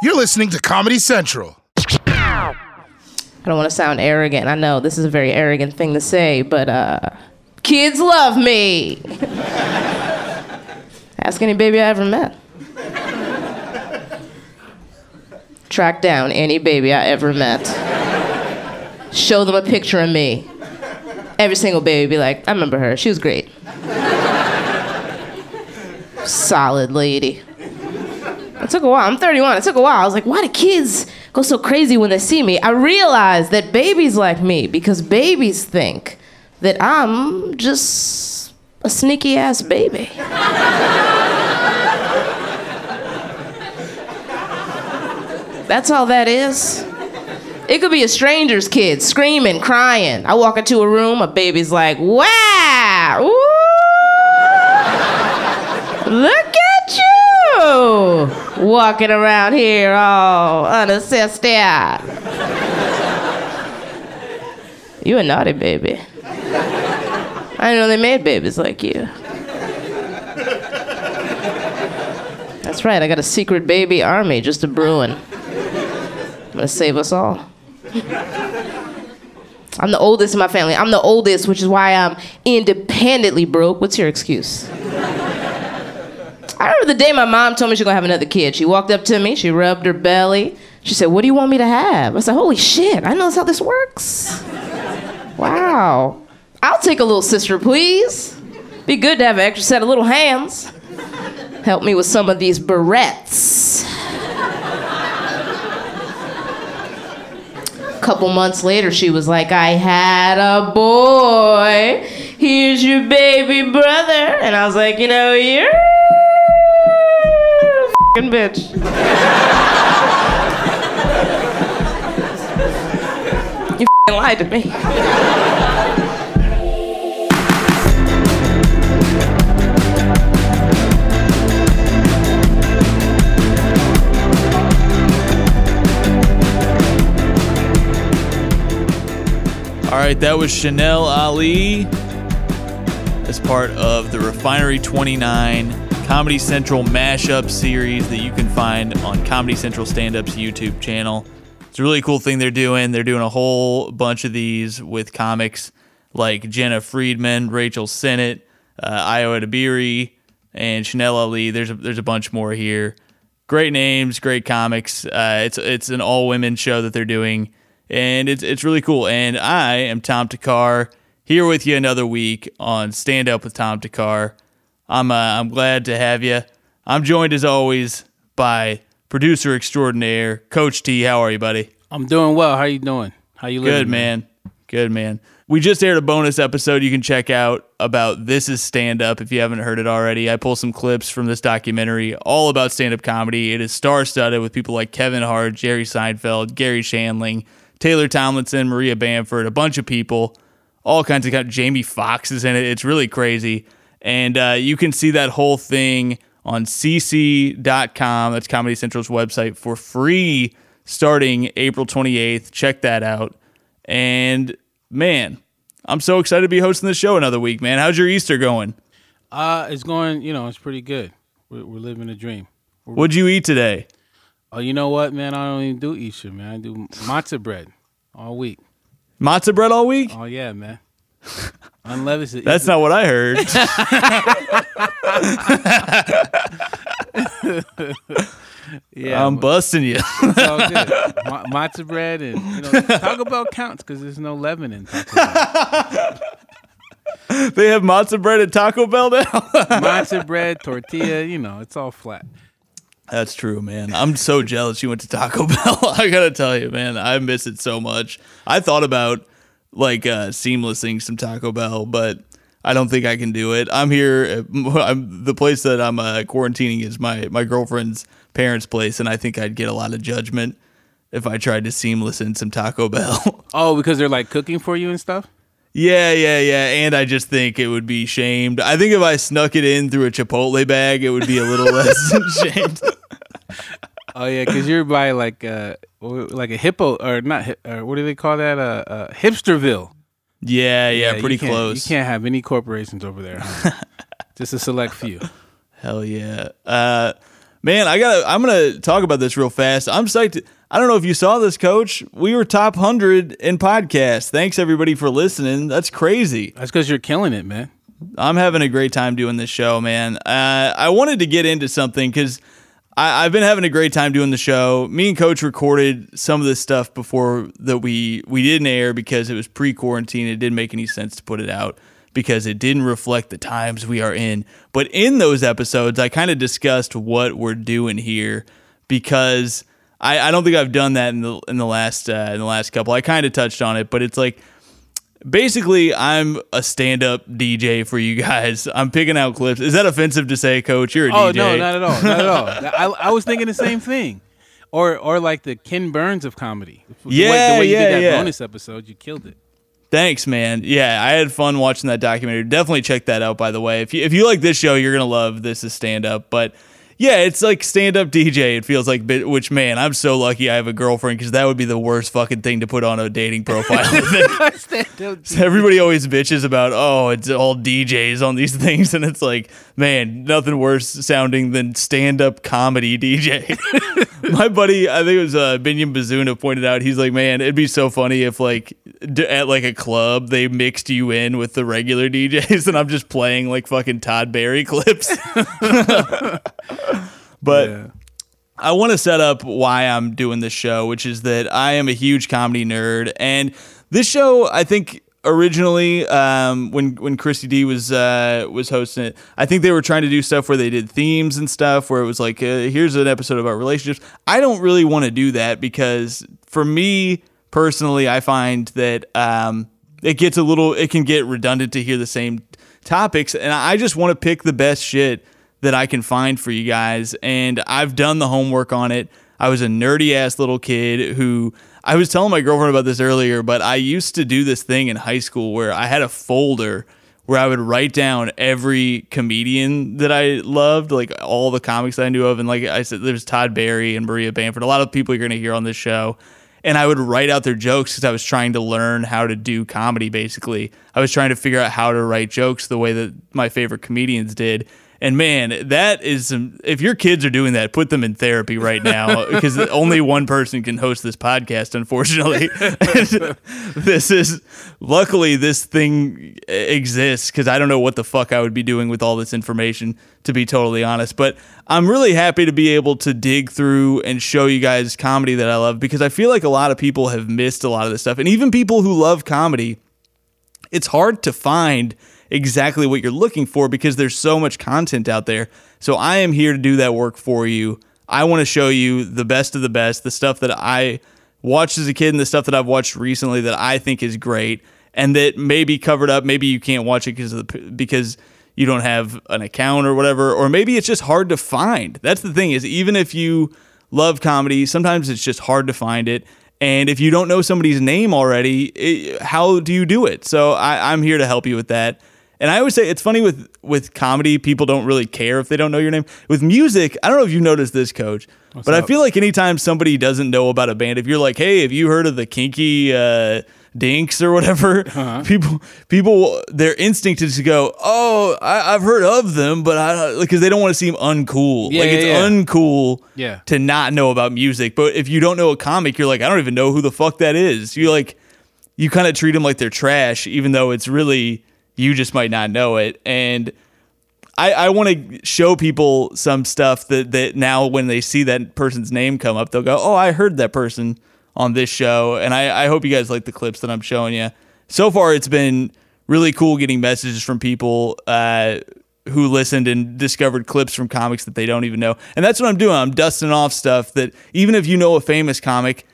You're listening to Comedy Central. I don't want to sound arrogant. I know this is a very arrogant thing to say, but uh, kids love me. Ask any baby I ever met. Track down any baby I ever met. Show them a picture of me. Every single baby be like, I remember her. She was great. Solid lady. It took a while. I'm 31. It took a while. I was like, why do kids go so crazy when they see me? I realized that babies like me because babies think that I'm just a sneaky ass baby. That's all that is. It could be a stranger's kid screaming, crying. I walk into a room, a baby's like, wow, ooh, look at you walking around here all unassisted. You a naughty baby. I didn't know they made babies like you. That's right, I got a secret baby army just a brewing. I'm gonna save us all. I'm the oldest in my family. I'm the oldest, which is why I'm independently broke. What's your excuse? I remember the day my mom told me she was gonna have another kid. She walked up to me, she rubbed her belly. She said, What do you want me to have? I said, Holy shit, I know that's how this works. Wow. I'll take a little sister, please. Be good to have an extra set of little hands. Help me with some of these barrettes. A couple months later, she was like, I had a boy. Here's your baby brother. And I was like, you know, you're fucking bitch. you fucking lied to me. All right, that was Chanel Ali as part of the Refinery 29 Comedy Central mashup series that you can find on Comedy Central Stand Up's YouTube channel. It's a really cool thing they're doing. They're doing a whole bunch of these with comics like Jena Friedman, Rachel Sennott, uh, Io Dabiri, and Chanel Ali. There's a, there's a bunch more here. Great names, great comics. Uh, it's it's an all women show that they're doing and it's it's really cool. And I am Tom Thakkar here with you another week on Stand Up with Tom Thakkar. I'm uh, I'm glad to have you. I'm joined as always by producer extraordinaire Coach T. How are you, buddy? I'm doing well. How you doing? How you living? Good man. Good man. We just aired a bonus episode you can check out about This is Stand Up if you haven't heard it already. I pull some clips from this documentary all about stand up comedy. It is star studded with people like Kevin Hart, Jerry Seinfeld, Garry Shandling, Taylor Tomlinson, Maria Bamford, a bunch of people, all kinds of kind Jamie Foxx is in it. It's really crazy. And uh, you can see that whole thing on cc.com. That's Comedy Central's website for free starting April 28th. Check that out. And man, I'm so excited to be hosting the show another week, man. How's your Easter going? Uh, it's going. You know, it's pretty good. We're, we're living a dream. What'd you eat today? Oh, you know what, man? I don't even do Easter, man. I do matzah bread all week. Matzah bread all week? Oh yeah, man. Unleavened. That's not what I heard. Yeah, I'm busting you. it's all good. Ma- matzah bread and you know Taco Bell counts because there's no leaven in Taco Bell. they have matzah bread at Taco Bell now. matzah bread, tortilla. You know, it's all flat. That's true, man. I'm so jealous you went to Taco Bell. I gotta tell you, man, I miss it so much. I thought about like uh, seamlessing some Taco Bell, but I don't think I can do it. I'm here. I'm, the place that I'm uh, quarantining is my my girlfriend's parents' place, and I think I'd get a lot of judgment if I tried to seamless in some Taco Bell. Oh, because they're like cooking for you and stuff. yeah, yeah, yeah. And I just think it would be shamed. I think if I snuck it in through a Chipotle bag, it would be a little less shamed. Oh yeah, because you're by like uh like a hippo or not hi- or what do they call that? Uh, uh hipsterville. Yeah, yeah, you pretty can't- close. You can't have any corporations over there. huh? Just a select few. Hell yeah. Uh, Man, I gotta. I'm gonna talk about this real fast. I'm psyched. I don't know if you saw this, Coach. We were top hundred in podcasts. Thanks everybody for listening. That's crazy. That's because you're killing it, man. I'm having a great time doing this show, man. Uh, I wanted to get into something because I've been having a great time doing the show. Me and Coach recorded some of this stuff before that we we didn't air because it was pre-quarantine. It didn't make any sense to put it out because it didn't reflect the times we are in. But in those episodes, I kind of discussed what we're doing here because I, I don't think I've done that in the in the last uh, in the last couple. I kind of touched on it, but it's like basically I'm a stand-up DJ for you guys. I'm picking out clips. Is that offensive to say, Coach? You're a Oh DJ. no, not at all, not at all. I, I was thinking the same thing, or or like the Ken Burns of comedy. The way- Yeah, the way you yeah, did that yeah. bonus episode, you killed it. Thanks, man. Yeah, I had fun watching that documentary. Definitely check that out. By the way, if you if you like this show, you're gonna love this is stand up. But yeah, it's like stand up DJ. It feels like, which man, I'm so lucky I have a girlfriend because that would be the worst fucking thing to put on a dating profile. Everybody always bitches about oh, it's all DJs on these things, and it's like, man, nothing worse sounding than stand up comedy DJ. My buddy, I think it was uh, Binion Bazuna pointed out. He's like, man, it'd be so funny if like at like a club they mixed you in with the regular DJs, and I'm just playing like fucking Todd Barry clips. but. Yeah. I want to set up why I'm doing this show, which is that I am a huge comedy nerd, and this show, I think originally um, when when Christy D was uh, was hosting it, I think they were trying to do stuff where they did themes and stuff, where it was like, uh, here's an episode about relationships. I don't really want to do that because for me personally, I find that um, it gets a little, it can get redundant to hear the same topics, and I just want to pick the best shit that I can find for you guys. And I've done the homework on it. I was a nerdy ass little kid who I was telling my girlfriend about this earlier, but I used to do this thing in high school where I had a folder where I would write down every comedian that I loved, like all the comics I knew of. And like I said, there's Todd Barry and Maria Bamford, a lot of people you're going to hear on this show. And I would write out their jokes because I was trying to learn how to do comedy, basically. I was trying to figure out how to write jokes the way that my favorite comedians did. And man, that is some, if your kids are doing that, put them in therapy right now because only one person can host this podcast, unfortunately. This is, luckily, this thing exists because I don't know what the fuck I would be doing with all this information, to be totally honest. But I'm really happy to be able to dig through and show you guys comedy that I love because I feel like a lot of people have missed a lot of this stuff. And even people who love comedy, it's hard to find exactly what you're looking for because there's so much content out there. So I am here to do that work for you. I want to show you the best of the best, the stuff that I watched as a kid and the stuff that I've watched recently that I think is great and that may be covered up. Maybe you can't watch it because of the, because you don't have an account or whatever, or maybe it's just hard to find. That's the thing is even if you love comedy, sometimes it's just hard to find it. And if you don't know somebody's name already, it, how do you do it? So I, I'm here to help you with that. And I always say it's funny with with comedy, people don't really care if they don't know your name. With music, I don't know if you noticed this, Coach, but I feel like anytime somebody doesn't know about a band, if you're like, "Hey, have you heard of the Kinky uh, Dinks or whatever?" People, people, their instinct is to go, "Oh, I, I've heard of them," but I because they don't want to seem uncool. Yeah, like yeah, it's yeah. uncool Yeah. to not know about music. But if you don't know a comic, you're like, I don't even know who the fuck that is. You like, you kind of treat them like they're trash, even though it's really you just might not know it. And I, I want to show people some stuff that that now when they see that person's name come up, they'll go, oh, I heard that person on this show. And I, I hope you guys like the clips that I'm showing you. So far, it's been really cool getting messages from people. Uh, who listened and discovered clips from comics that they don't even know. And that's what I'm doing. I'm dusting off stuff that even if you know a famous comic,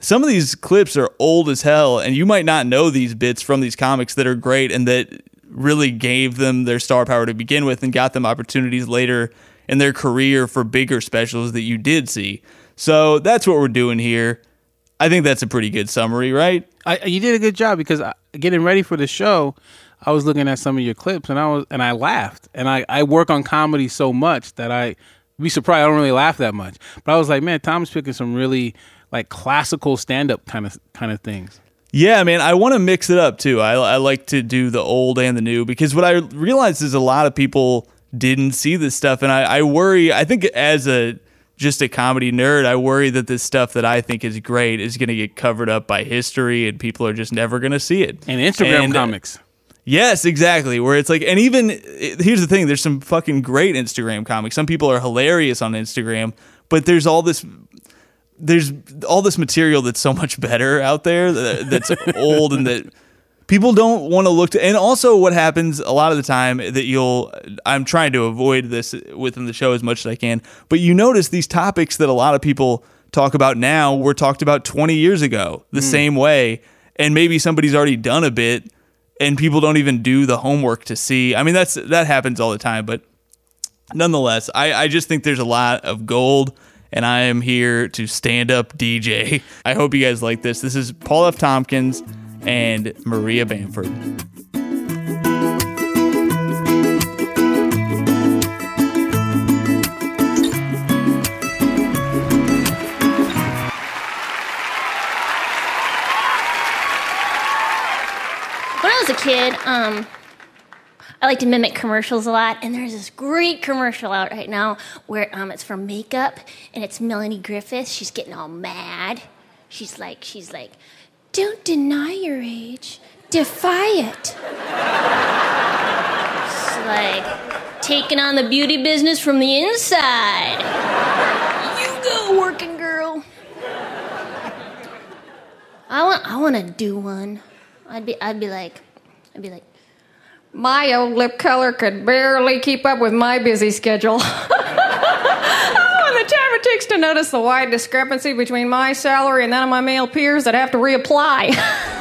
some of these clips are old as hell and you might not know these bits from these comics that are great and that really gave them their star power to begin with and got them opportunities later in their career for bigger specials that you did see. So that's what we're doing here. I think that's a pretty good summary, right? I, you did a good job because uh, getting ready for the show, I was looking at some of your clips and I was and I laughed. And I, I work on comedy so much that I be surprised I don't really laugh that much. But I was like, man, Tom's picking some really like classical stand up kind of kind of things. Yeah, man, I want to mix it up too. I, I like to do the old and the new because what I realize is a lot of people didn't see this stuff, and I, I worry. I think as a just a comedy nerd, I worry that this stuff that I think is great is going to get covered up by history, and people are just never going to see it. And Instagram And- uh, comics. Yes, exactly. Where it's like, and even uh, here's the thing: there's some fucking great Instagram comics. Some people are hilarious on Instagram, but there's all this, there's all this material that's so much better out there that, that's old and that people don't want to look to. And also, what happens a lot of the time that you'll, I'm trying to avoid this within the show as much as I can, but you notice these topics that a lot of people talk about now were talked about 20 years ago the hmm. same way, and maybe somebody's already done a bit and people don't even do the homework to see. I mean, that's that happens all the time, but nonetheless, I, I just think there's a lot of gold, and I am here to stand up DJ. I hope you guys like this. This is Paul F. Tompkins and Maria Bamford. When I was a kid, um, I like to mimic commercials a lot, and there's this great commercial out right now where um, it's for makeup, and it's Melanie Griffith. She's getting all mad. She's like, she's like, don't deny your age, defy it. It's like taking on the beauty business from the inside. You go, working girl. I want, I want to do one. I'd be, I'd be like, I'd be like, My old lip color could barely keep up with my busy schedule. oh, and the time it takes to notice the wide discrepancy between my salary and that of my male peers that have to reapply.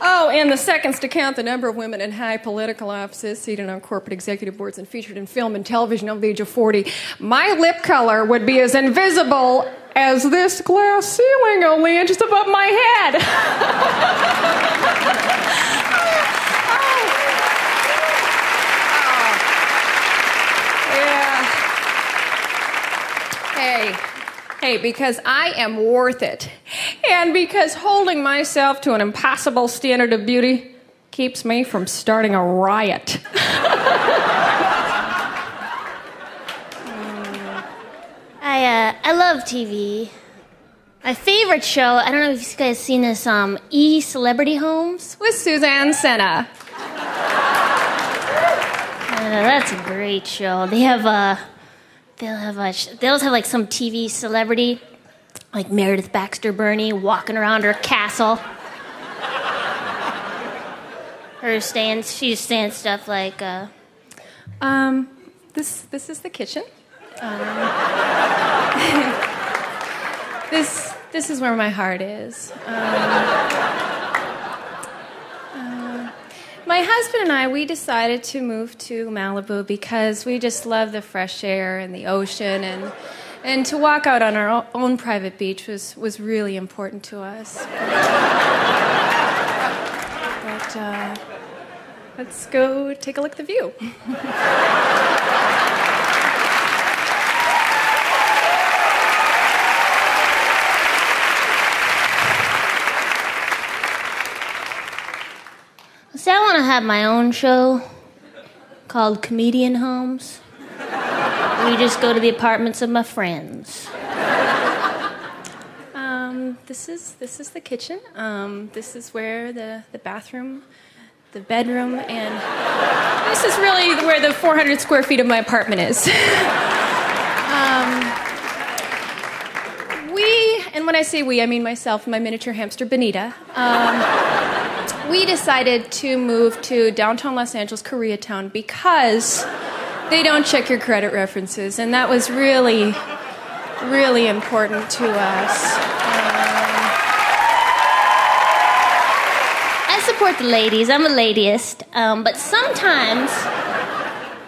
oh, oh, and the seconds to count the number of women in high political offices seated on corporate executive boards and featured in film and television over the age of 40. My lip color would be as invisible as this glass ceiling, only inches above my head. Oh. Oh. Yeah. Hey, hey, because I am worth it. And because holding myself to an impossible standard of beauty keeps me from starting a riot. I uh, I love TV. My favorite show. I don't know if you guys have seen this. Um, E Celebrity Homes. With Suzanne Senna. Uh, that's a great show. They have uh, they'll have a they'll have like some TV celebrity, like Meredith Baxter Birney walking around her castle. Her stands, she's saying stuff like, uh, Um, this this is the kitchen. Um, this this is where my heart is. Um, uh, my husband and I we decided to move to Malibu because we just love the fresh air and the ocean and and to walk out on our own private beach was was really important to us. But uh, let's go take a look at the view. want to have my own show called Comedian Homes. We just go to the apartments of my friends." Um, this is this is the kitchen. Um, this is where the, the bathroom, the bedroom, and this is really where the 400 square feet of my apartment is. um, we, and when I say we, I mean myself and my miniature hamster Benita. Um, we decided to move to downtown Los Angeles, Koreatown, because they don't check your credit references, and that was really, really important to us. I support the ladies. I'm a ladyist. Um, but sometimes,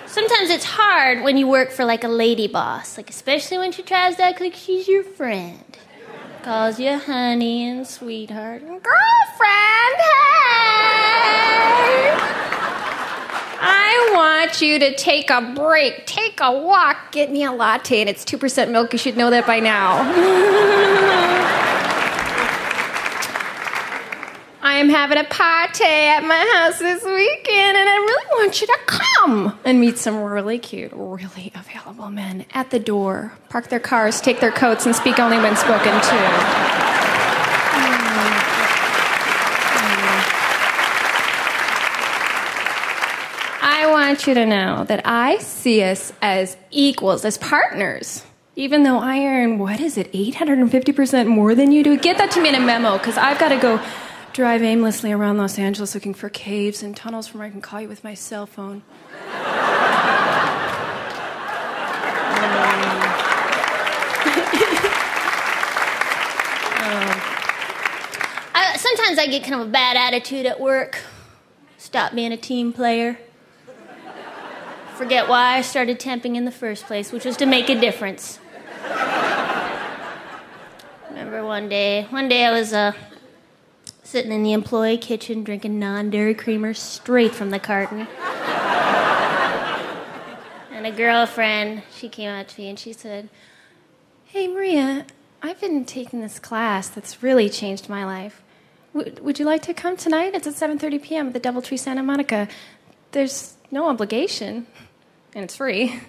sometimes it's hard when you work for like a lady boss, like especially when she tries to act like she's your friend. Calls you honey and sweetheart and girlfriend. Hey, I want you to take a break, take a walk, get me a latte, and it's 2% milk. You should know that by now. I'm having a party at my house this weekend, and I really want you to come and meet some really cute, really available men at the door. Park their cars, take their coats, and speak only when spoken to. I want you to know that I see us as equals, as partners. Even though I earn, what is it, 850% more than you do? Get that to me in a memo, because I've got to go drive aimlessly around Los Angeles looking for caves and tunnels from where I can call you with my cell phone. I, sometimes I get kind of a bad attitude at work. Stop being a team player. Forget why I started temping in the first place, which was to make a difference. Remember one day, one day I was uh, sitting in the employee kitchen drinking non dairy creamer straight from the carton. and a girlfriend, she came up to me and she said, Hey, Maria, I've been taking this class that's really changed my life. W- would you like to come tonight? It's at 7:30 p.m. at the DoubleTree Santa Monica. There's no obligation, and it's free.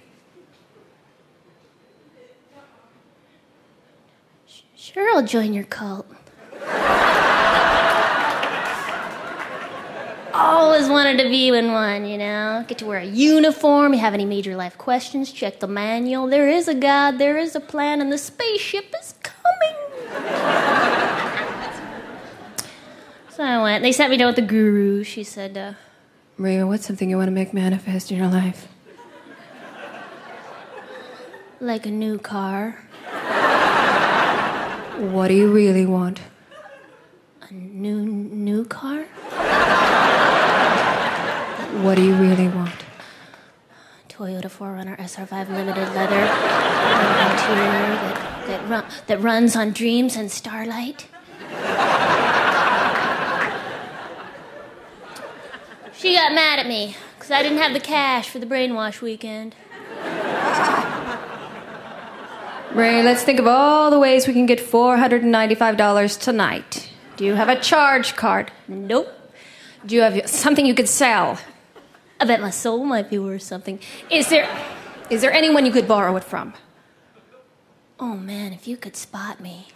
Sure, I'll join your cult. Always wanted to be in one, you know. Get to wear a uniform. You have any major life questions? Check the manual. There is a God, there is a plan, and the spaceship is coming. so I went. They sat me down with the guru. She said, uh, Maria, what's something you want to make manifest in your life? like a new car, What do you really want? A new new car, What do you really want? Toyota 4Runner SR5 limited leather interior that that, run, that runs on dreams and starlight. She got mad at me because I didn't have the cash for the brainwash weekend. Ray, let's think of all the ways we can get $495 tonight. Do you have a charge card? Nope. Do you have something you could sell? I bet my soul might be worth something. Is there is there anyone you could borrow it from? Oh man, if you could spot me.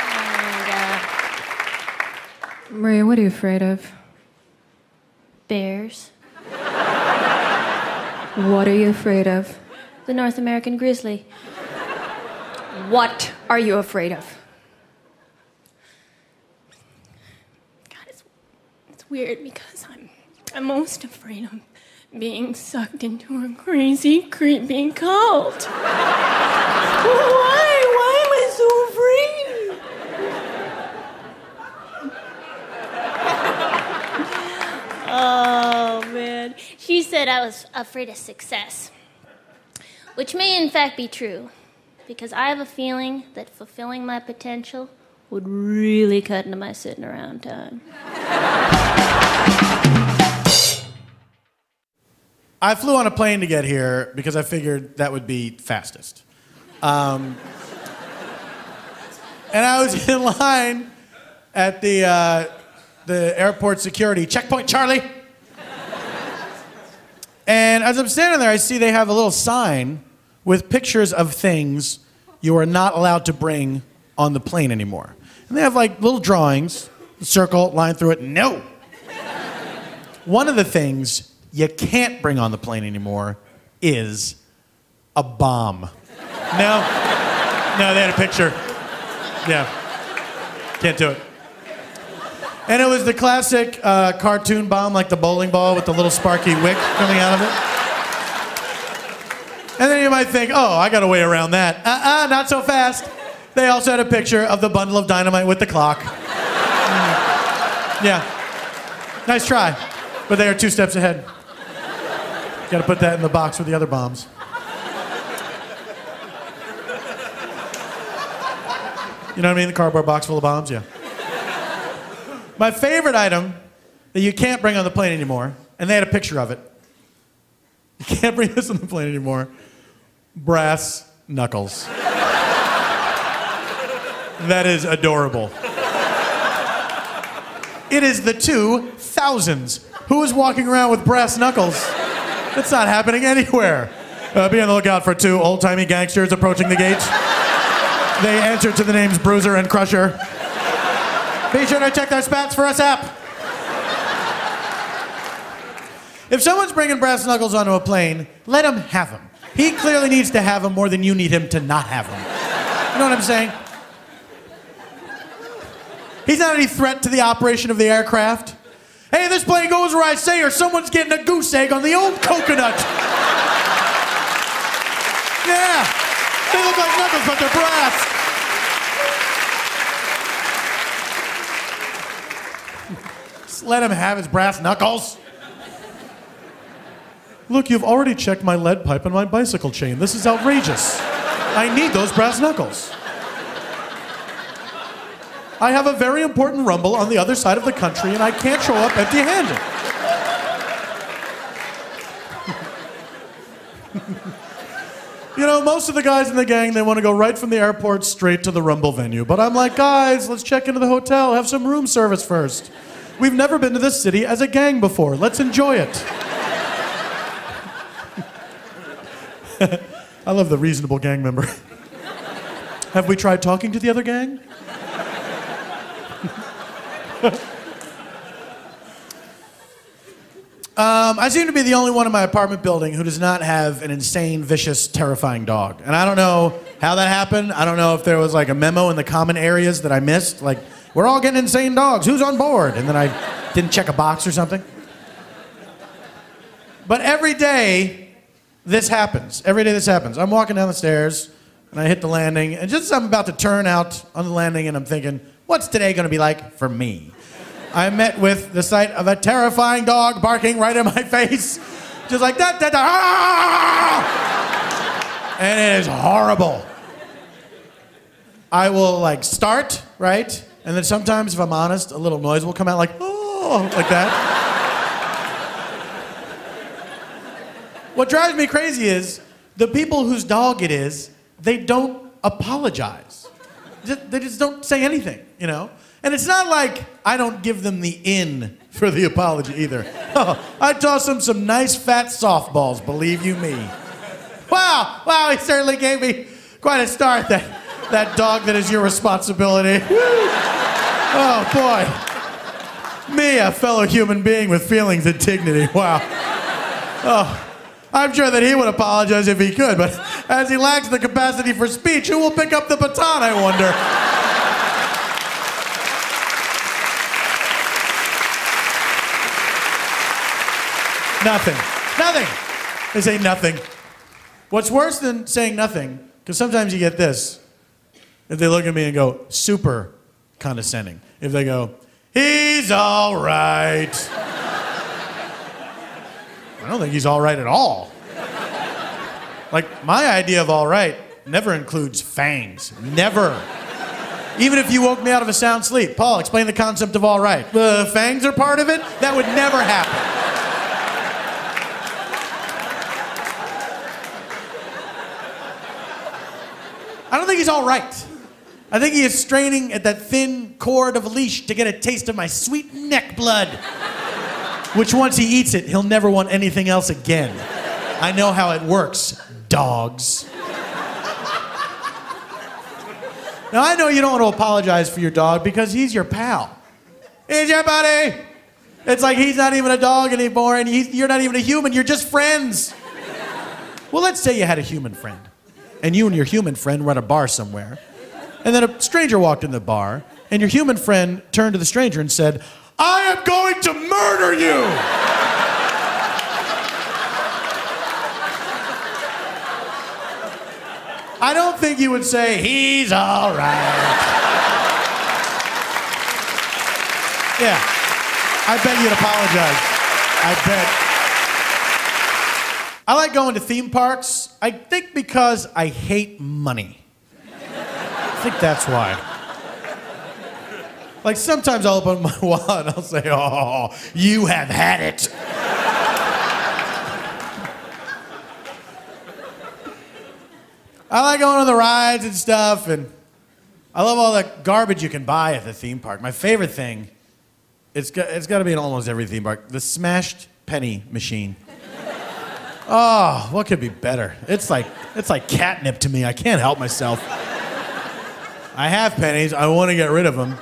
And, uh, Maria, what are you afraid of? bears. What are you afraid of? The North American grizzly. What are you afraid of? God, it's, it's weird because I'm, I'm most afraid of being sucked into a crazy, creepy cult. Why? Why am I so afraid? oh, man. She said I was afraid of success, which may in fact be true, because I have a feeling that fulfilling my potential would really cut into my sitting around time. I flew on a plane to get here because I figured that would be fastest. Um, and I was in line at the, uh, the airport security checkpoint, Charlie. And as I'm standing there, I see they have a little sign with pictures of things you are not allowed to bring on the plane anymore. And they have like little drawings, circle, line through it, no. One of the things you can't bring on the plane anymore is a bomb. No? No, they had a picture. Yeah. Can't do it. And it was the classic uh, cartoon bomb, like the bowling ball with the little sparky wick coming out of it. And then you might think, oh, I got a way around that. Uh uh not so fast. They also had a picture of the bundle of dynamite with the clock. Yeah. Nice try. But they are two steps ahead. Got to put that in the box with the other bombs. You know what I mean? The cardboard box full of bombs? Yeah. My favorite item that you can't bring on the plane anymore, and they had a picture of it, You can't bring this on the plane anymore. Brass knuckles. that is adorable. It is the two thousands. Who is walking around with brass knuckles? It's not happening anywhere. Uh, be on the lookout for two old timey gangsters approaching the gate. They answer to the names Bruiser and Crusher. Be sure to check their spats for a sap. If someone's bringing brass knuckles onto a plane, let them have them. He clearly needs to have them more than you need him to not have them. You know what I'm saying? He's not any threat to the operation of the aircraft. Hey, this plane goes where I say, or someone's getting a goose egg on the old coconut. Yeah, they look like knuckles, but brass. Just let him have his brass knuckles. Look, you've already checked my lead pipe and my bicycle chain. This is outrageous. I need those brass knuckles. I have a very important rumble on the other side of the country, and I can't show up empty handed. you know, most of the guys in the gang, they want to go right from the airport straight to the rumble venue. But I'm like, guys, let's check into the hotel, have some room service first. We've never been to this city as a gang before. Let's enjoy it. I love the reasonable gang member. Have we tried talking to the other gang? um, I seem to be the only one in my apartment building who does not have an insane, vicious, terrifying dog. And I don't know how that happened. I don't know if there was like a memo in the common areas that I missed. Like, we're all getting insane dogs. Who's on board? And then I didn't check a box or something. But every day, this happens. Every day, this happens. I'm walking down the stairs and I hit the landing, and just as I'm about to turn out on the landing, and I'm thinking, what's today to be like for me? I met with the sight of a terrifying dog barking right in my face, just like that, that, ah! and it is horrible. I will like start right, and then sometimes, if I'm honest, a little noise will come out like oh, like that. What drives me crazy is the people whose dog it is, they don't apologize. They just don't say anything, you know? And it's not like I don't give them the in for the apology either. Oh, I toss them some nice fat softballs, believe you me. Wow, wow, he certainly gave me quite a start, that, that dog that is your responsibility. Oh, boy. Me, a fellow human being with feelings and dignity. Wow. Oh. I'm sure that he would apologize if he could, but as he lacks the capacity for speech, who will pick up the baton, I wonder? nothing. Nothing. They say nothing. What's worse than saying nothing, because sometimes you get this, if they look at me and go, super condescending. If they go, he's all right. I don't think he's all right at all. Like, my idea of all right never includes fangs. Never. Even if you woke me out of a sound sleep. Paul, explain the concept of all right. The fangs are part of it? That would never happen. I don't think he's all right. I think he is straining at that thin cord of a leash to get a taste of my sweet neck blood. Which once he eats it, he'll never want anything else again. I know how it works, dogs. Now, I know you don't want to apologize for your dog because he's your pal. He's your buddy. It's like he's not even a dog anymore and you're not even a human, you're just friends. Well, let's say you had a human friend, and you and your human friend were at a bar somewhere, and then a stranger walked in the bar, and your human friend turned to the stranger and said, I am going to murder you. I don't think you would say, he's all right. Yeah. I bet you'd apologize. I bet. I like going to theme parks, I think because I hate money. I think that's why. Like sometimes I'll open my wallet and I'll say, Oh, you have had it. I like going on the rides and stuff, and I love all the garbage you can buy at the theme park. My favorite thing, it's got, it's got to be in almost every theme park, the smashed penny machine. Oh, what could be better? It's like it's like catnip to me. I can't help myself. I have pennies. I want to get rid of them,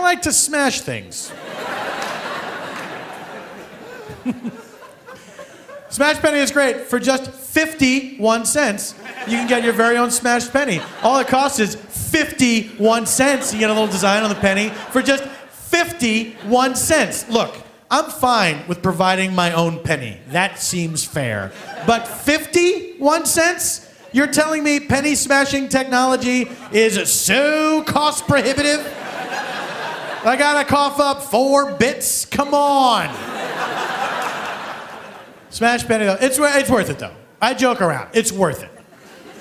I like to smash things. Smash Penny is great. For just 51 cents, you can get your very own smashed penny. All it costs is 51 cents. You get a little design on the penny for just 51 cents. Look, I'm fine with providing my own penny. That seems fair. But 51 cents? You're telling me penny smashing technology is so cost prohibitive? I gotta cough up four bits? Come on. Smash penny. It's, it's worth it though. I joke around. It's worth it.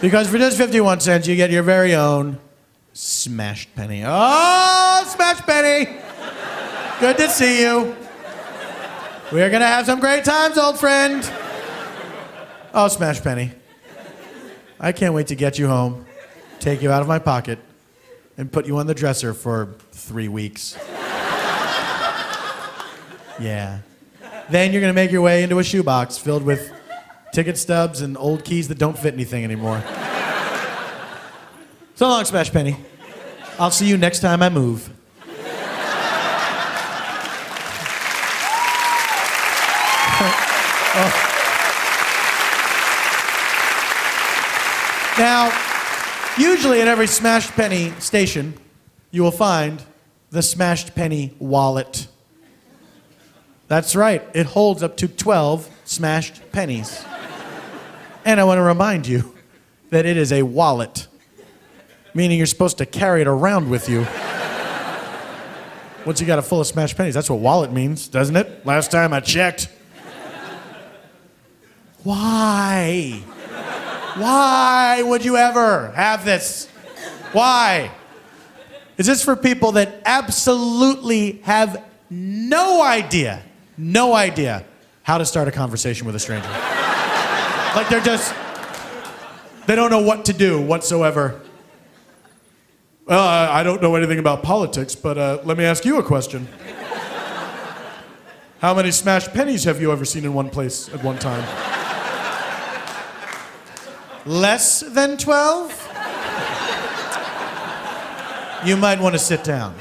Because for just 51 cents, you get your very own smashed penny. Oh, smashed penny. Good to see you. We're gonna have some great times, old friend. Oh, smash penny. I can't wait to get you home, take you out of my pocket, and put you on the dresser for three weeks. Yeah. Then you're going to make your way into a shoebox filled with ticket stubs and old keys that don't fit anything anymore. So long, Smash Penny. I'll see you next time I move. Oh. Now, usually at every Smash Penny station, you will find the Smashed Penny wallet. That's right, it holds up to 12 smashed pennies. And I want to remind you that it is a wallet, meaning you're supposed to carry it around with you. Once you got a full of smashed pennies, that's what wallet means, doesn't it? Last time I checked. Why? Why would you ever have this? Why? Is this for people that absolutely have no idea, no idea how to start a conversation with a stranger? like they're just, they don't know what to do whatsoever. Well, I I don't know anything about politics, but uh, let me ask you a question. How many smashed pennies have you ever seen in one place at one time? Less than 12? You might want to sit down.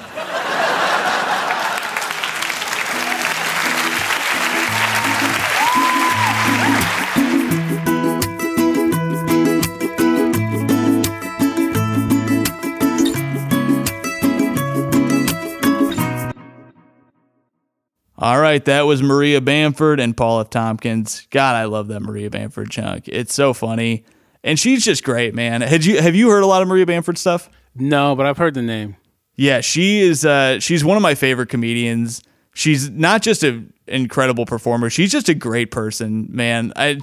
All right, that was Maria Bamford and Paul F. Tompkins. God, I love that Maria Bamford chunk. It's so funny, and she's just great, man. Had you have you heard a lot of Maria Bamford stuff? No, but I've heard the name. Yeah, she is. Uh, she's one of my favorite comedians. She's not just an incredible performer. She's just a great person, man. I,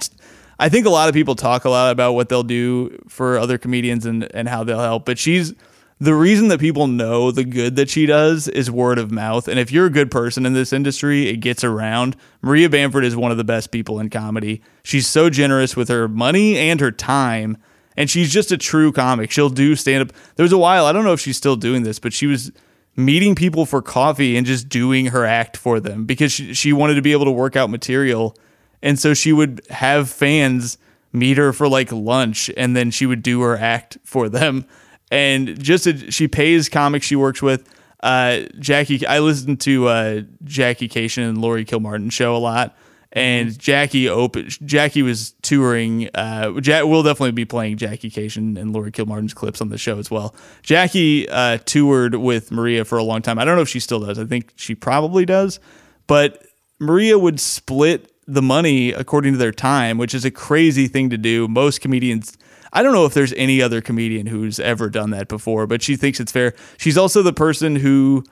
I think a lot of people talk a lot about what they'll do for other comedians and and how they'll help, but she's the reason that people know the good that she does is word of mouth. And if you're a good person in this industry, it gets around. Maria Bamford is one of the best people in comedy. She's so generous with her money and her time. And she's just a true comic. She'll do stand up. There was a while, I don't know if she's still doing this, but she was meeting people for coffee and just doing her act for them because she, she wanted to be able to work out material. And so she would have fans meet her for like lunch and then she would do her act for them and just a, she pays comics she works with. Uh, Jackie, I listen to uh, Jackie Kashian and Laurie Kilmartin show a lot, and Jackie open Jackie was touring. Uh, Jack, we'll definitely be playing Jackie Kashian and Laurie Kilmartin's clips on the show as well. Jackie uh, toured with Maria for a long time. I don't know if she still does. I think she probably does, but Maria would split the money according to their time, which is a crazy thing to do. Most comedians I don't know if there's any other comedian who's ever done that before, but she thinks it's fair. She's also the person who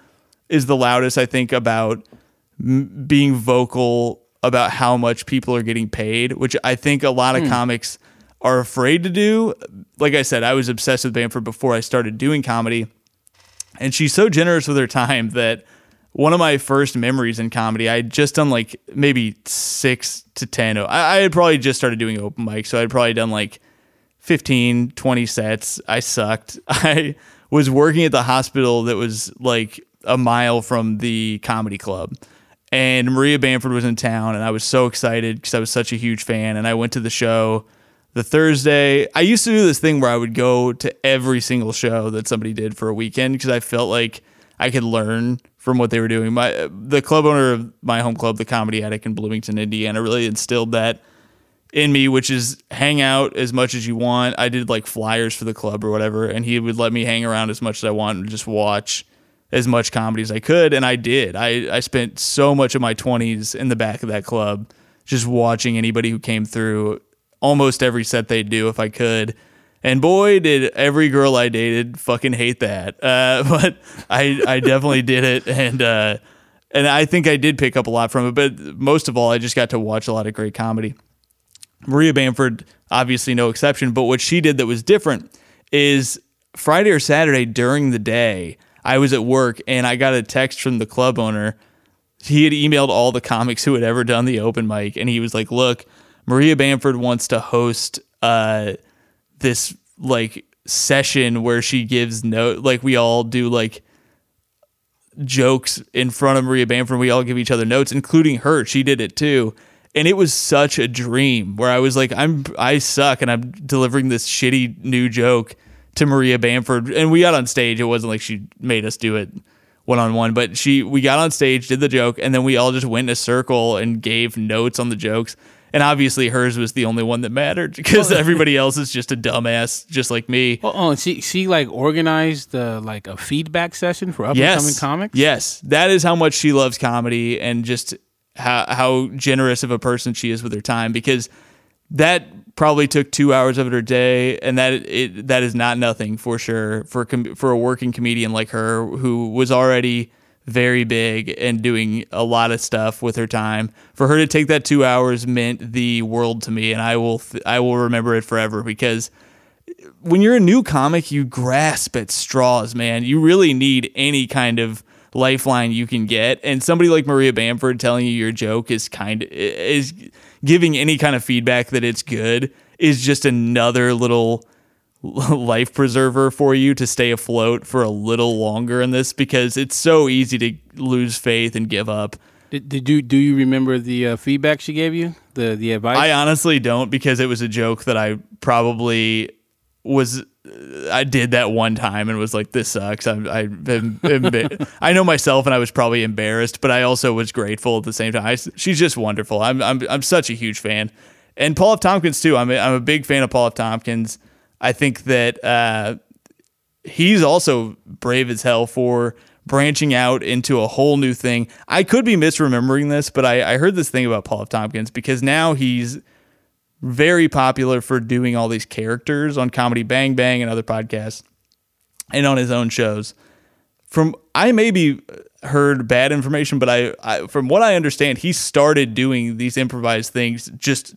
is the loudest, I think, about m- being vocal about how much people are getting paid, which I think a lot of hmm. comics are afraid to do. Like I said, I was obsessed with Bamford before I started doing comedy, and she's so generous with her time that one of my first memories in comedy, I had just done like maybe six to ten. I, I had probably just started doing open mic, so I'd probably done like 15, 20 sets. I sucked. I was working at the hospital that was like a mile from the comedy club. And Maria Bamford was in town, and I was so excited because I was such a huge fan. And I went to the show the Thursday. I used to do this thing where I would go to every single show that somebody did for a weekend because I felt like I could learn from what they were doing. My the club owner of my home club, the Comedy Attic in Bloomington, Indiana, really instilled that in me, which is hang out as much as you want. I did like flyers for the club or whatever, and he would let me hang around as much as I want and just watch as much comedy as I could. And I did. I, I spent so much of my 20s in the back of that club just watching anybody who came through almost every set they'd do if I could. And boy, did every girl I dated fucking hate that. Uh, but I, I definitely did it. And, uh, and I think I did pick up a lot from it. But most of all, I just got to watch a lot of great comedy. Maria Bamford, obviously no exception, but what she did that was different is Friday or Saturday during the day, I was at work and I got a text from the club owner. He had emailed all the comics who had ever done the open mic, and he was like, "Look, Maria Bamford wants to host uh, this like session where she gives note, like we all do like jokes in front of Maria Bamford. We all give each other notes, including her. She did it too." and it was such a dream where I was like, I'm I suck, and I'm delivering this shitty new joke to Maria Bamford, and we got on stage. It wasn't like she made us do it one on one, but she we got on stage, did the joke, and then we all just went in a circle and gave notes on the jokes. And obviously, hers was the only one that mattered because everybody else is just a dumbass, just like me. Oh, oh, and she she like organized uh, like a feedback session for up and coming Yes, comics. yes, that is how much she loves comedy and just how how generous of a person she is with her time because that probably took two hours of her day, and that it that is not nothing for sure for com- for a working comedian like her who was already very big and doing a lot of stuff with her time. For her to take that two hours meant the world to me, and I will th- I will remember it forever because when you're a new comic, you grasp at straws, man. You really need any kind of lifeline you can get, and somebody like Maria Bamford telling you your joke is kind of is giving any kind of feedback that it's good is just another little life preserver for you to stay afloat for a little longer in this because it's so easy to lose faith and give up. Did, did you do you remember the uh, feedback she gave you? The the advice. I honestly don't because it was a joke that I probably was I did that one time and was like, "This sucks." I'm, I, am emba- I know myself, and I was probably embarrassed, but I also was grateful at the same time. I, she's just wonderful. I'm, I'm, I'm such a huge fan, and Paul F. Tompkins too. I'm, a, I'm a big fan of Paul F. Tompkins. I think that uh, he's also brave as hell for branching out into a whole new thing. I could be misremembering this, but I, I heard this thing about Paul F. Tompkins because now he's very popular for doing all these characters on Comedy Bang Bang and other podcasts and on his own shows. From I maybe heard bad information, but I, I from what I understand, he started doing these improvised things just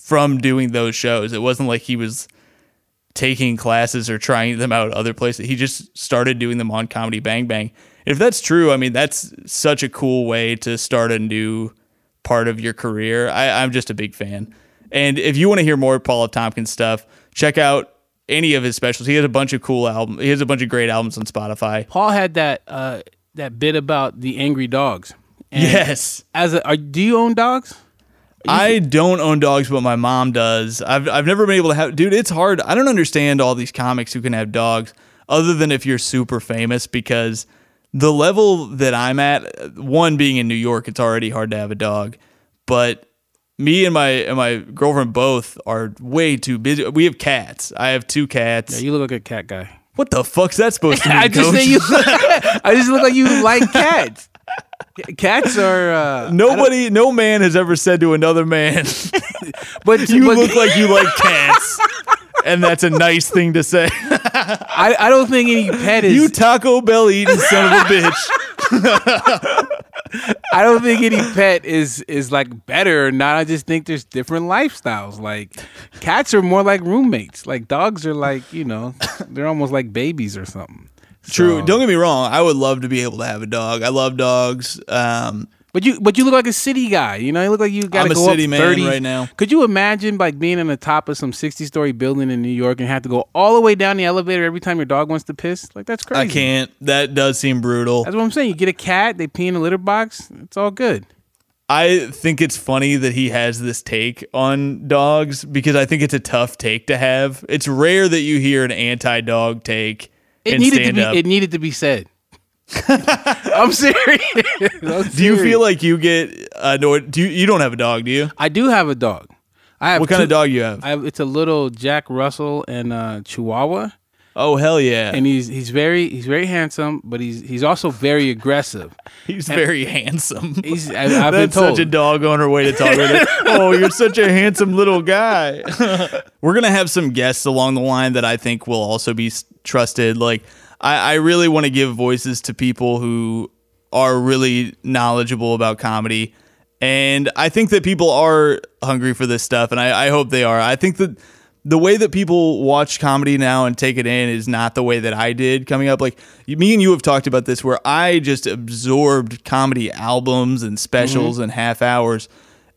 from doing those shows. It wasn't like he was taking classes or trying them out other places. He just started doing them on Comedy Bang Bang. If that's true, I mean that's such a cool way to start a new part of your career. I, I'm just a big fan. And if you want to hear more Paul F. Tompkins stuff, check out any of his specials. He has a bunch of cool albums. He has a bunch of great albums on Spotify. Paul had that uh, that bit about the angry dogs. And Yes. As a, are, do you own dogs? I don't own dogs, but my mom does. I've I've never been able to have. Dude, it's hard. I don't understand all these comics who can have dogs, other than if you're super famous. Because the level that I'm at, one being in New York, it's already hard to have a dog. But me and my and my girlfriend both are way too busy. We have cats. I have two cats. Yeah, you look like a cat guy. what the fuck's that supposed to mean? I just coach? say you. I just look like you like cats. Cats are. Uh, Nobody, no man has ever said to another man, but "You but look like you like cats," and that's a nice thing to say. I, I don't think any pet is. You Taco Bell eating son of a bitch. I don't think any pet is is like better or not. I just think there's different lifestyles. Like cats are more like roommates. Like dogs are like you know they're almost like babies or something. True. So- Don't get me wrong. I would love to be able to have a dog. I love dogs. Um, But you, but you look like a city guy. You know, you look like you got to a go city up man 30s. right now. Could you imagine like being on the top of some sixty-story building in New York and have to go all the way down the elevator every time your dog wants to piss? Like that's crazy. I can't. That does seem brutal. That's what I'm saying. You get a cat, they pee in a litter box. It's all good. I think it's funny that he has this take on dogs because I think it's a tough take to have. It's rare that you hear an anti-dog take It needed to be. up. It needed to be said. I'm serious. I'm do you serious. feel like you get annoyed? Do you, you don't have a dog, do you? I do have a dog. I have What kind of dog you have? I have, it's a little Jack Russell and uh, Chihuahua, oh hell yeah! and he's he's very he's very handsome, but he's he's also very aggressive. He's very handsome. He's I, I've been told. such a dog owner way to talk about it. Oh, you're such a handsome little guy. We're gonna have some guests along the line that I think will also be trusted. Like, I, I really want to give voices to people who are really knowledgeable about comedy, and I think that people are hungry for this stuff, and I, I hope they are. I think that the way that people watch comedy now and take it in is not the way that I did coming up. Like me and you have talked about this, where I just absorbed comedy albums and specials mm-hmm. and half hours.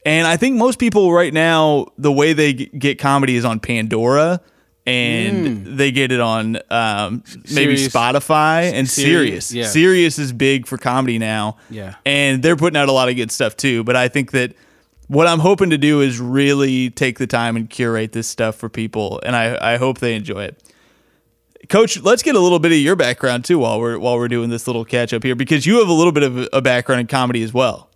And I think most people right now, the way they g- get comedy is on Pandora, and they get it on um, maybe Sirius. Spotify and Sirius, Sirius. yeah. Sirius is big for comedy now. Yeah. and they're putting out a lot of good stuff too. But I think that what I'm hoping to do is really take the time and curate this stuff for people, and I, I hope they enjoy it. Coach, let's get a little bit of your background too while we're while we're doing this little catch up here because you have a little bit of a- a background in comedy as well.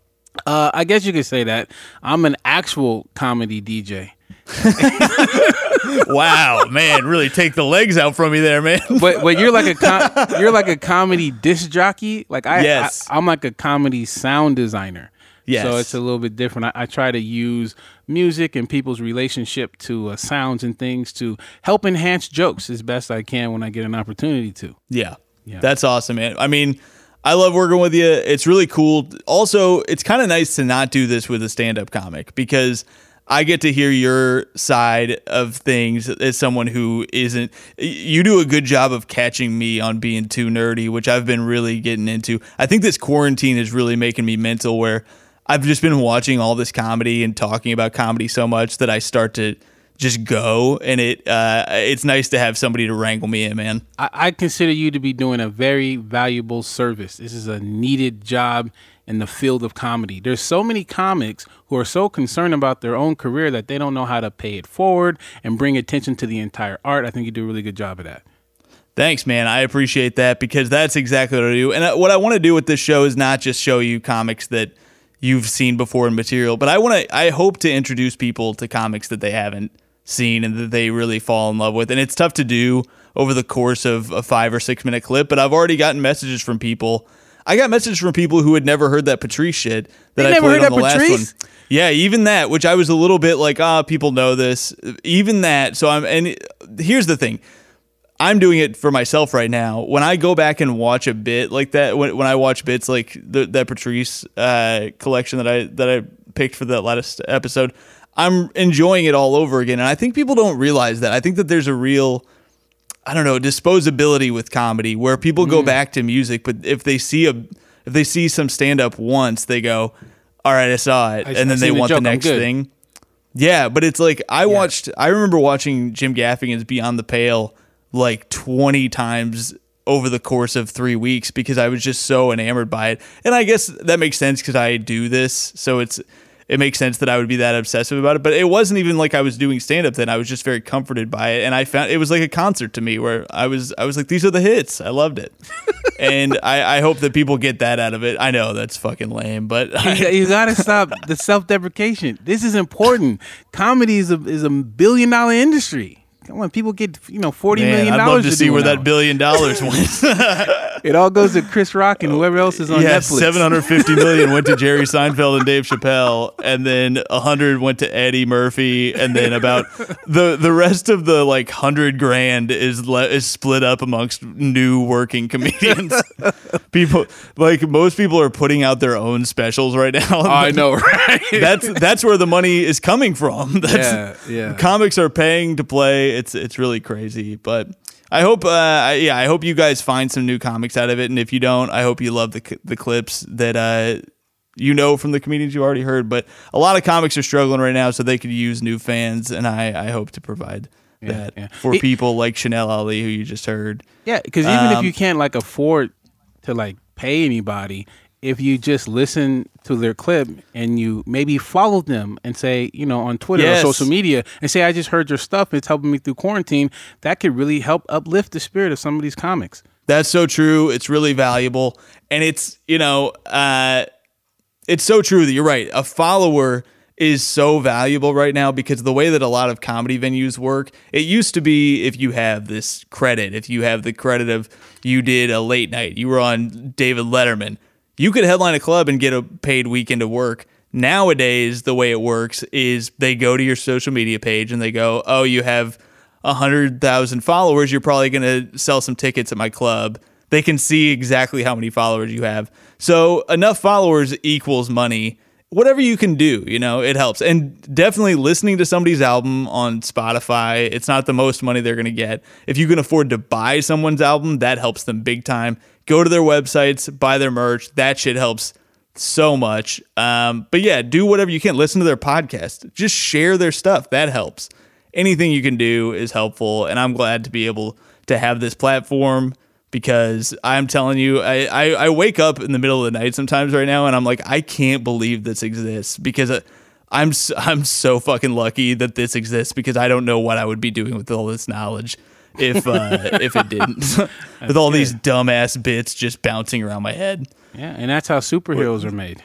Uh, I guess you could say that I'm an actual comedy DJ. Wow, man, really take the legs out from me there, man. But but you're like a com- you're like a comedy disc jockey. Like I, Yes. I am like a comedy sound designer. Yes. So it's a little bit different. I, I try to use music and people's relationship to uh, sounds and things to help enhance jokes as best I can when I get an opportunity to. Yeah. Yeah. That's awesome, man. I mean, I love working with you. It's really cool. Also, it's kind of nice to not do this with a stand up comic because I get to hear your side of things as someone who isn't. You do a good job of catching me on being too nerdy, which I've been really getting into. I think this quarantine is really making me mental where I've just been watching all this comedy and talking about comedy so much that I start to just go and it uh, it's nice to have somebody to wrangle me in, man. I, I consider you to be doing a very valuable service. This is a needed job in the field of comedy. There's so many comics who are so concerned about their own career that they don't know how to pay it forward and bring attention to the entire art. I think you do a really good job of that. Thanks, man. I appreciate that because that's exactly what I do. And uh, what I want to do with this show is not just show you comics that you've seen before in material, but I want to. I hope to introduce people to comics that they haven't seen and that they really fall in love with. And it's tough to do over the course of a five or six minute clip. But I've already gotten messages from people. I got messages from people who had never heard that Patrice shit that They I played on the that last one. Yeah, even that, which I was a little bit like, ah, people know this. Even that. So I'm, and here's the thing. I'm doing it for myself right now. When I go back and watch a bit like that, when, when I watch bits like the, that Patrice uh, collection that I that I picked for that last episode, I'm enjoying it all over again. And I think people don't realize that. I think that there's a real, I don't know, disposability with comedy where people Mm. go back to music, but if they see a if they see some stand up once, they go, "All right, I saw it," I- and then they seen the want joke, the next thing. Yeah, but it's like I watched. I remember watching Jim Gaffigan's Beyond the Pale like twenty times over the course of three weeks because I was just so enamored by it. And I guess that makes sense because I do this, so it's it makes sense that I would be that obsessive about it. But it wasn't even like I was doing stand up then. I was just very comforted by it, and I found it was like a concert to me where I was I was like, these are the hits. I loved it, and I, I hope that people get that out of it. I know that's fucking lame, but You, you gotta stop the self-deprecation. This is important. Comedy is a is a billion dollar industry. Come on, people get you know forty Man, million I'd love to see where that billion dollars went. It all goes to Chris Rock and whoever else is on yeah, Netflix. 750 million went to Jerry Seinfeld and Dave Chappelle, and then 100 went to Eddie Murphy, and then about the the rest of the like 100 grand is le- is split up amongst new working comedians. people like most people are putting out their own specials right now. I know, right? that's that's where the money is coming from. That's, Yeah, yeah. Comics are paying to play. It's it's really crazy, but I hope, uh, yeah, I hope you guys find some new comics out of it. And if you don't, I hope you love the the clips that uh, you know from the comedians you already heard. But a lot of comics are struggling right now, so they could use new fans, and I, I hope to provide that yeah. for It- people like Chanel Ali, who you just heard. Yeah, because even if Um, you can't like afford to like pay anybody, if you just listen to their clip and you maybe follow them and say, you know, on Twitter Yes. or social media and say, I just heard your stuff, it's helping me through quarantine, that could really help uplift the spirit of some of these comics. That's so true. It's really valuable. And it's, you know, uh, it's so true that you're right. A follower is so valuable right now because the way that a lot of comedy venues work, it used to be if you have this credit, if you have the credit of you did a late night, you were on David Letterman, you could headline a club and get a paid weekend of work. Nowadays, the way it works is they go to your social media page and they go, "Oh, you have a hundred thousand followers. You're probably going to sell some tickets at my club." They can see exactly how many followers you have. So enough followers equals money. Whatever you can do, you know, it helps. And definitely listening to somebody's album on Spotify, it's not the most money they're going to get. If you can afford to buy someone's album, that helps them big time. Go to their websites, buy their merch. That shit helps so much. Um, but yeah, do whatever you can. Listen to their podcast. Just share their stuff. That helps. Anything you can do is helpful. And I'm glad to be able to have this platform because I'm telling you, I, I, I wake up in the middle of the night sometimes right now and I'm like, I can't believe this exists because uh, I'm, I'm so fucking lucky that this exists because I don't know what I would be doing with all this knowledge if, uh, if it didn't. with all these dumbass bits just bouncing around my head. Yeah, and that's how superheroes are made.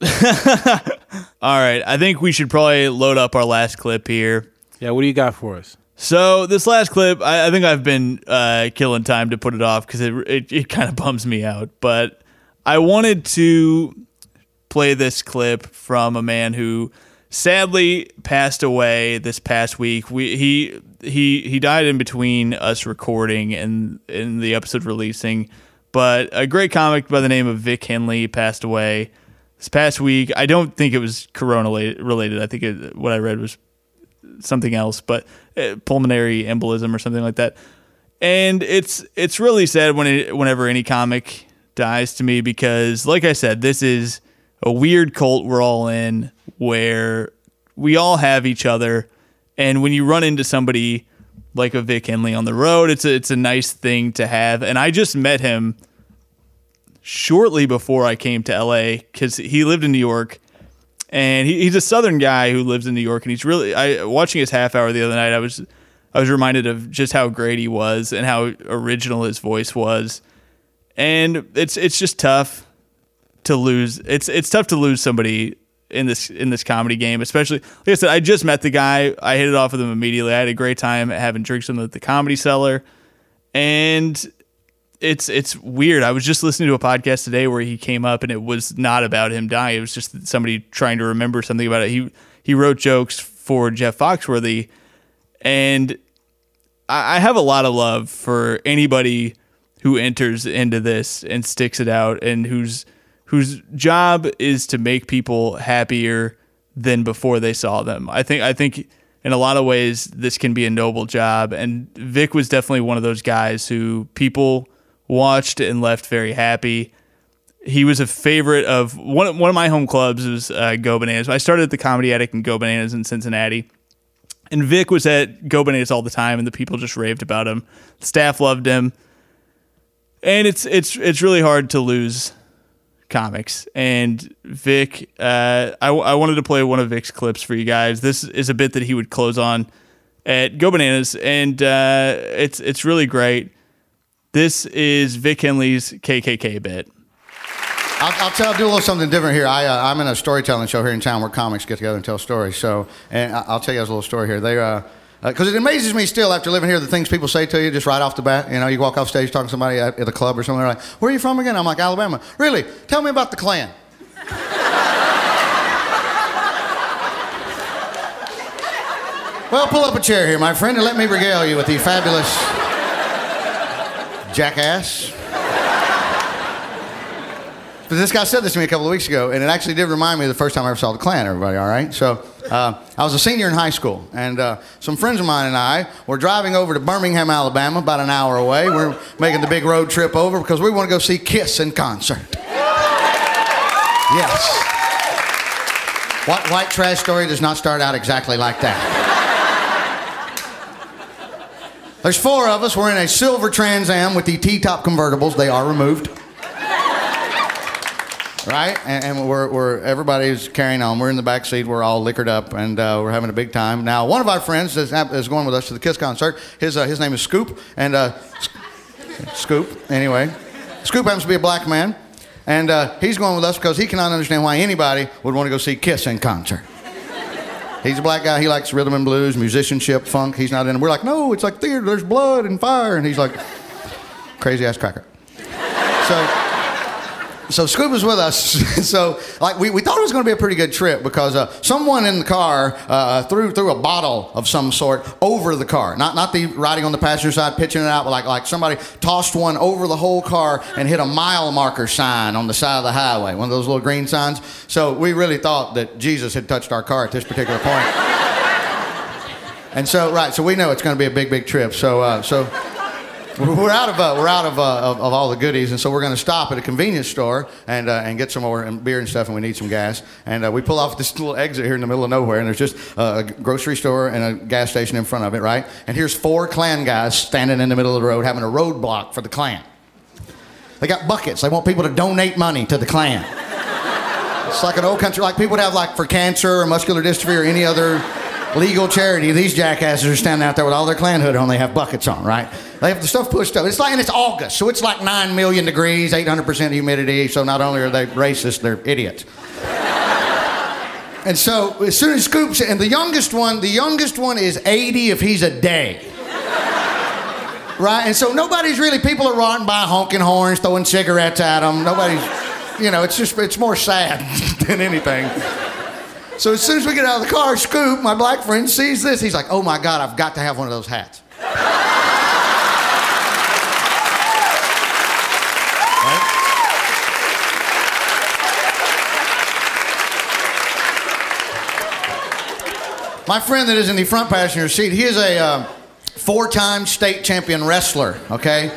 All right, I think we should probably load up our last clip here. Yeah, what do you got for us? So this last clip, I, I think I've been uh, killing time to put it off because it it, it kind of bums me out. But I wanted to play this clip from a man who sadly passed away this past week. We he he he died in between us recording and in the episode releasing. But a great comic by the name of Vic Henley passed away this past week. I don't think it was corona related. I think it, what I read was something else, but uh, pulmonary embolism or something like that. And it's it's really sad when it, whenever any comic dies to me because, like I said, this is a weird cult we're all in where we all have each other, and when you run into somebody like a Vic Henley on the road, it's a, it's a nice thing to have. And I just met him shortly before I came to LA because he lived in New York and he, he's a southern guy who lives in New York, and he's really. I watching his half hour the other night. I was, I was reminded of just how great he was and how original his voice was, and it's it's just tough to lose. It's it's tough to lose somebody in this in this comedy game, especially like I said. I just met the guy. I hit it off with him immediately. I had a great time having drinks with him at the Comedy Cellar, and it's it's weird. I was just listening to a podcast today where he came up and it was not about him dying. It was just somebody trying to remember something about it. He he wrote jokes for Jeff Foxworthy, and I, I have a lot of love for anybody who enters into this and sticks it out and whose whose job is to make people happier than before they saw them. I think I think in a lot of ways this can be a noble job and Vic was definitely one of those guys who people watched and left very happy. He was a favorite of one one of my home clubs was uh, Go Bananas. I started at the Comedy Attic and Go Bananas in Cincinnati. And Vic was at Go Bananas all the time, and the people just raved about him. The staff loved him, and it's it's it's really hard to lose comics. And Vic, uh, I I wanted to play one of Vic's clips for you guys. This is a bit that he would close on at Go Bananas, and uh, it's it's really great. This is Vic Henley's KKK bit. I'll, I'll tell, do a little something different here. I, uh, I'm in a storytelling show here in town where comics get together and tell stories. So, and I'll tell you guys a little story here. They, uh, because it amazes me still after living here, the things people say to you just right off the bat. You know, you walk off stage talking to somebody at, at a club or something. They're like, "Where are you from again?" I'm like, "Alabama." Really? Tell me about the Klan. well, pull up a chair here, my friend, and let me regale you with the fabulous jackass. But this guy said this to me a couple of weeks ago, and it actually did remind me of the first time I ever saw the Klan. Everybody, all right? So uh, I was a senior in high school, and uh, some friends of mine and I were driving over to Birmingham, Alabama, about an hour away. We're making the big road trip over because we want to go see Kiss in concert. Yes. White, white trash story does not start out exactly like that. There's four of us. We're in a silver Trans Am with the T-top convertibles. They are removed. Right? And, and we're, we're, everybody's carrying on. We're in the back seat. We're all liquored up, and uh, we're having a big time. Now, one of our friends is, is going with us to the Kiss concert. His, uh, his name is Scoop, and uh, Scoop, anyway. Scoop happens to be a black man, and uh, he's going with us because he cannot understand why anybody would want to go see Kiss in concert. He's a black guy. He likes rhythm and blues, musicianship, funk. He's not in it. We're like, no, it's like theater. There's blood and fire. And he's like, crazy ass cracker. So so Scoop was with us. so like we, we thought it was going to be a pretty good trip because uh, someone in the car uh, threw threw a bottle of some sort over the car. Not not the riding on the passenger side pitching it out, but like like somebody tossed one over the whole car and hit a mile marker sign on the side of the highway, one of those little green signs. So we really thought that Jesus had touched our car at this particular point. and so right, so we know it's going to be a big big trip. So uh, so we're out of uh, we're out of, uh, of, of all the goodies, and so we're going to stop at a convenience store and uh, and get some more beer and stuff, and we need some gas. And uh, we pull off this little exit here in the middle of nowhere, and there's just a grocery store and a gas station in front of it, right? And here's four Klan guys standing in the middle of the road having a roadblock for the Klan. They got buckets. They want people to donate money to the Klan. It's like an old country, like people would have like for cancer or muscular dystrophy or any other legal charity. These jackasses are standing out there with all their Klan hood on. They have buckets on, right? They have the stuff pushed up. It's like, and it's August, so it's like 9 million degrees, 800% humidity. So not only are they racist, they're idiots. and so as soon as Scoops, and the youngest one, the youngest one is 80 if he's a day. right? And so nobody's really, people are riding by honking horns, throwing cigarettes at them. Nobody's, you know, it's just, it's more sad than anything. So as soon as we get out of the car, Scoop, my black friend, sees this. He's like, oh my God, I've got to have one of those hats. My friend that is in the front passenger seat, he is a uh, four-time state champion wrestler. Okay,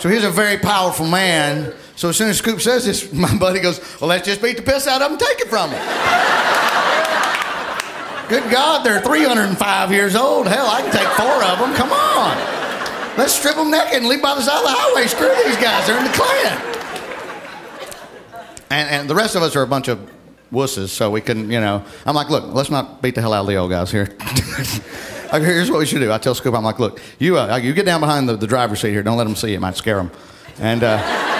so he's a very powerful man. So as soon as Scoop says this, my buddy goes, "Well, let's just beat the piss out of him and take it from him." Good God, they're 305 years old. Hell, I can take four of them. Come on. Let's strip them naked and leave by the side of the highway. Screw these guys. They're in the Klan. And, and the rest of us are a bunch of wusses, so we can, you know. I'm like, look, let's not beat the hell out of the old guys here. Here's what we should do. I tell Scoop, I'm like, look, you, uh, you get down behind the, the driver's seat here. Don't let them see you. It might scare them. And, uh,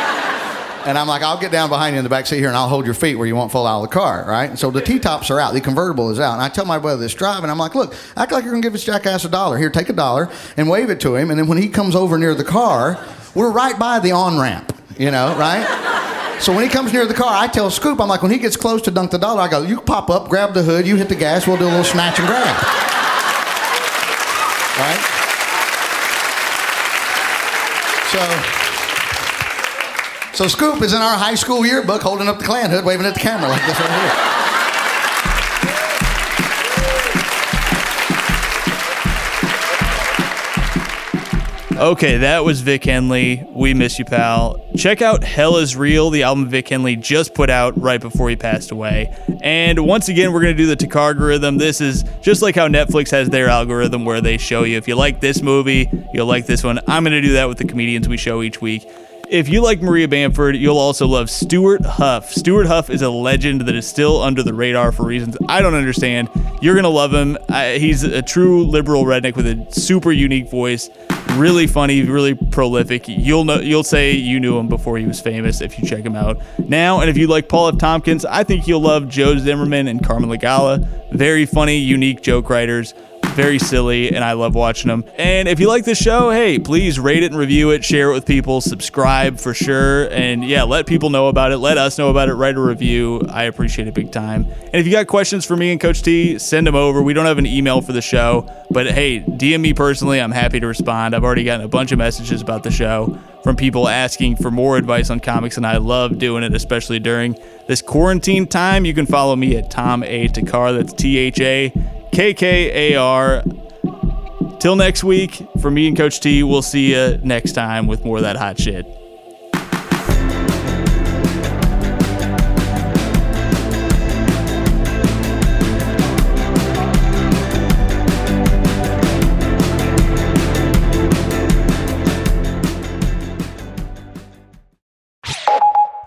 and I'm like, I'll get down behind you in the back seat here and I'll hold your feet where you won't fall out of the car, right? And so the T-tops are out. The convertible is out. And I tell my brother this driving, I'm like, look, act like you're going to give this jackass a dollar. Here, take a dollar and wave it to him. And then when he comes over near the car, we're right by the on-ramp, you know, right? So when he comes near the car, I tell Scoop, I'm like, when he gets close to dunk the dollar, I go, you pop up, grab the hood, you hit the gas, we'll do a little snatch and grab. Right? So, so Scoop is in our high school yearbook holding up the Klan hood, waving at the camera like this right here. Okay, that was Vic Henley. We miss you, pal. Check out Hell is Real, the album Vic Henley just put out right before he passed away. And once again, we're going to do the Tick algorithm. This is just like how Netflix has their algorithm where they show you if you like this movie, you'll like this one. I'm going to do that with the comedians we show each week. If you like Maria Bamford, you'll also love Stewart Huff. Stewart Huff is a legend that is still under the radar for reasons I don't understand. You're going to love him. he's a true liberal redneck with a super unique voice. Really funny, really prolific. You'll know you'll say you knew him before he was famous if you check him out. Now, and if you like Paul F. Tompkins, I think you'll love Joe Zimmerman and Carmen Lagala. Very funny, unique joke writers very silly, and I love watching them. And if you like this show, hey, please rate it and review it, share it with people, subscribe for sure, and yeah, let people know about it. Let us know about it. Write a review. I appreciate it big time. And if you got questions for me and Coach T, send them over. We don't have an email for the show, but hey, DM me personally. I'm happy to respond. I've already gotten a bunch of messages about the show from people asking for more advice on comics, and I love doing it, especially during this quarantine time. You can follow me at Tom A. Thakkar. That's T H A KKAR. Till next week, for me and Coach T, we'll see you next time with more of that hot shit.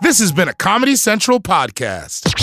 This has been a Comedy Central podcast.